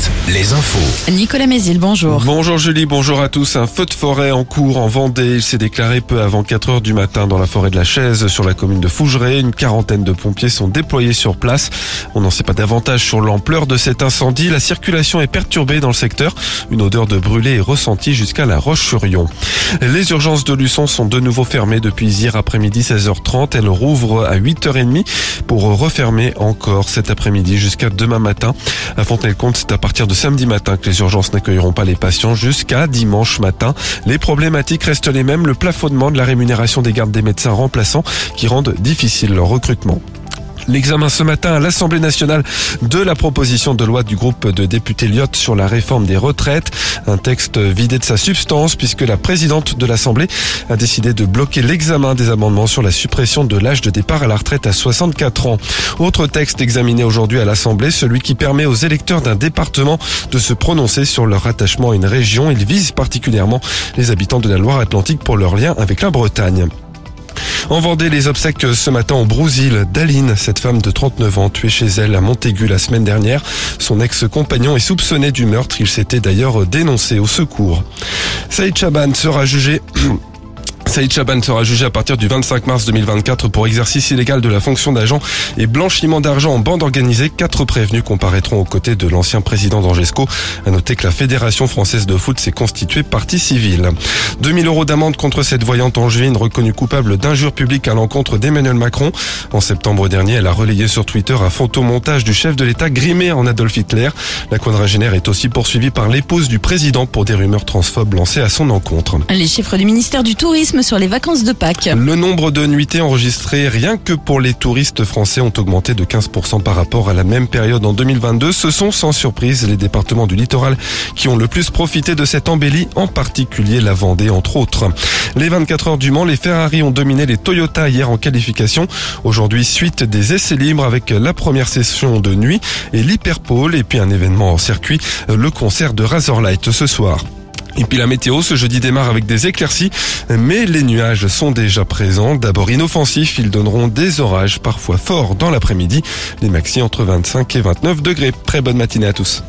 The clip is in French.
7, les infos. Nicolas Mézil, bonjour. Bonjour Julie, bonjour à tous. Un feu de forêt en cours en Vendée. Il s'est déclaré peu avant 4 heures du matin dans la forêt de la Chaise sur la commune de Fougeray. Une quarantaine de pompiers sont déployés sur place. On n'en sait pas davantage sur l'ampleur de cet incendie. La circulation est perturbée dans le secteur. Une odeur de brûlé est ressentie jusqu'à la Roche-sur-Yon. Les urgences de Luçon sont de nouveau fermées depuis hier après-midi 16h30. Elles rouvrent à 8h30 pour refermer encore cet après-midi jusqu'à demain matin. À Fontenay-le-Comte, c'est à partir de samedi matin que les urgences n'accueilleront pas les patients jusqu'à dimanche matin. Les problématiques restent les mêmes, le plafonnement de la rémunération des gardes des médecins remplaçants qui rendent difficile leur recrutement. L'examen ce matin à l'Assemblée nationale de la proposition de loi du groupe de députés Lyotte sur la réforme des retraites. Un texte vidé de sa substance puisque la présidente de l'Assemblée a décidé de bloquer l'examen des amendements sur la suppression de l'âge de départ à la retraite à 64 ans. Autre texte examiné aujourd'hui à l'Assemblée, celui qui permet aux électeurs d'un département de se prononcer sur leur attachement à une région. Il vise particulièrement les habitants de la Loire-Atlantique pour leur lien avec la Bretagne. En Vendée, les obsèques ce matin au Brousil d'Aline, cette femme de 39 ans tuée chez elle à Montaigu la semaine dernière. Son ex-compagnon est soupçonné du meurtre. Il s'était d'ailleurs dénoncé au secours. Saïd Chaban sera jugé Saïd Chaban sera jugé à partir du 25 mars 2024 pour exercice illégal de la fonction d'agent et blanchiment d'argent en bande organisée. Quatre prévenus comparaîtront aux côtés de l'ancien président d'Angesco. À noter que la Fédération française de foot s'est constituée partie civile. 2000 euros d'amende contre cette voyante angevine reconnue coupable d'injures publiques à l'encontre d'Emmanuel Macron. En septembre dernier, elle a relayé sur Twitter un photomontage du chef de l'État grimé en Adolf Hitler. La quadragénaire est aussi poursuivie par l'épouse du président pour des rumeurs transphobes lancées à son encontre. Les chiffres du ministère du Tourisme sur les vacances de Pâques. Le nombre de nuitées enregistrées rien que pour les touristes français ont augmenté de 15% par rapport à la même période en 2022. Ce sont sans surprise les départements du littoral qui ont le plus profité de cette embellie, en particulier la Vendée entre autres. Les 24 heures du Mans, les Ferrari ont dominé les Toyota hier en qualification. Aujourd'hui, suite des essais libres avec la première session de nuit et l'Hyperpole et puis un événement en circuit, le concert de Razorlight ce soir. Et puis la météo, ce jeudi démarre avec des éclaircies, mais les nuages sont déjà présents. D'abord inoffensifs, ils donneront des orages parfois forts dans l'après-midi. Les maxi entre 25 et 29 degrés. Très bonne matinée à tous.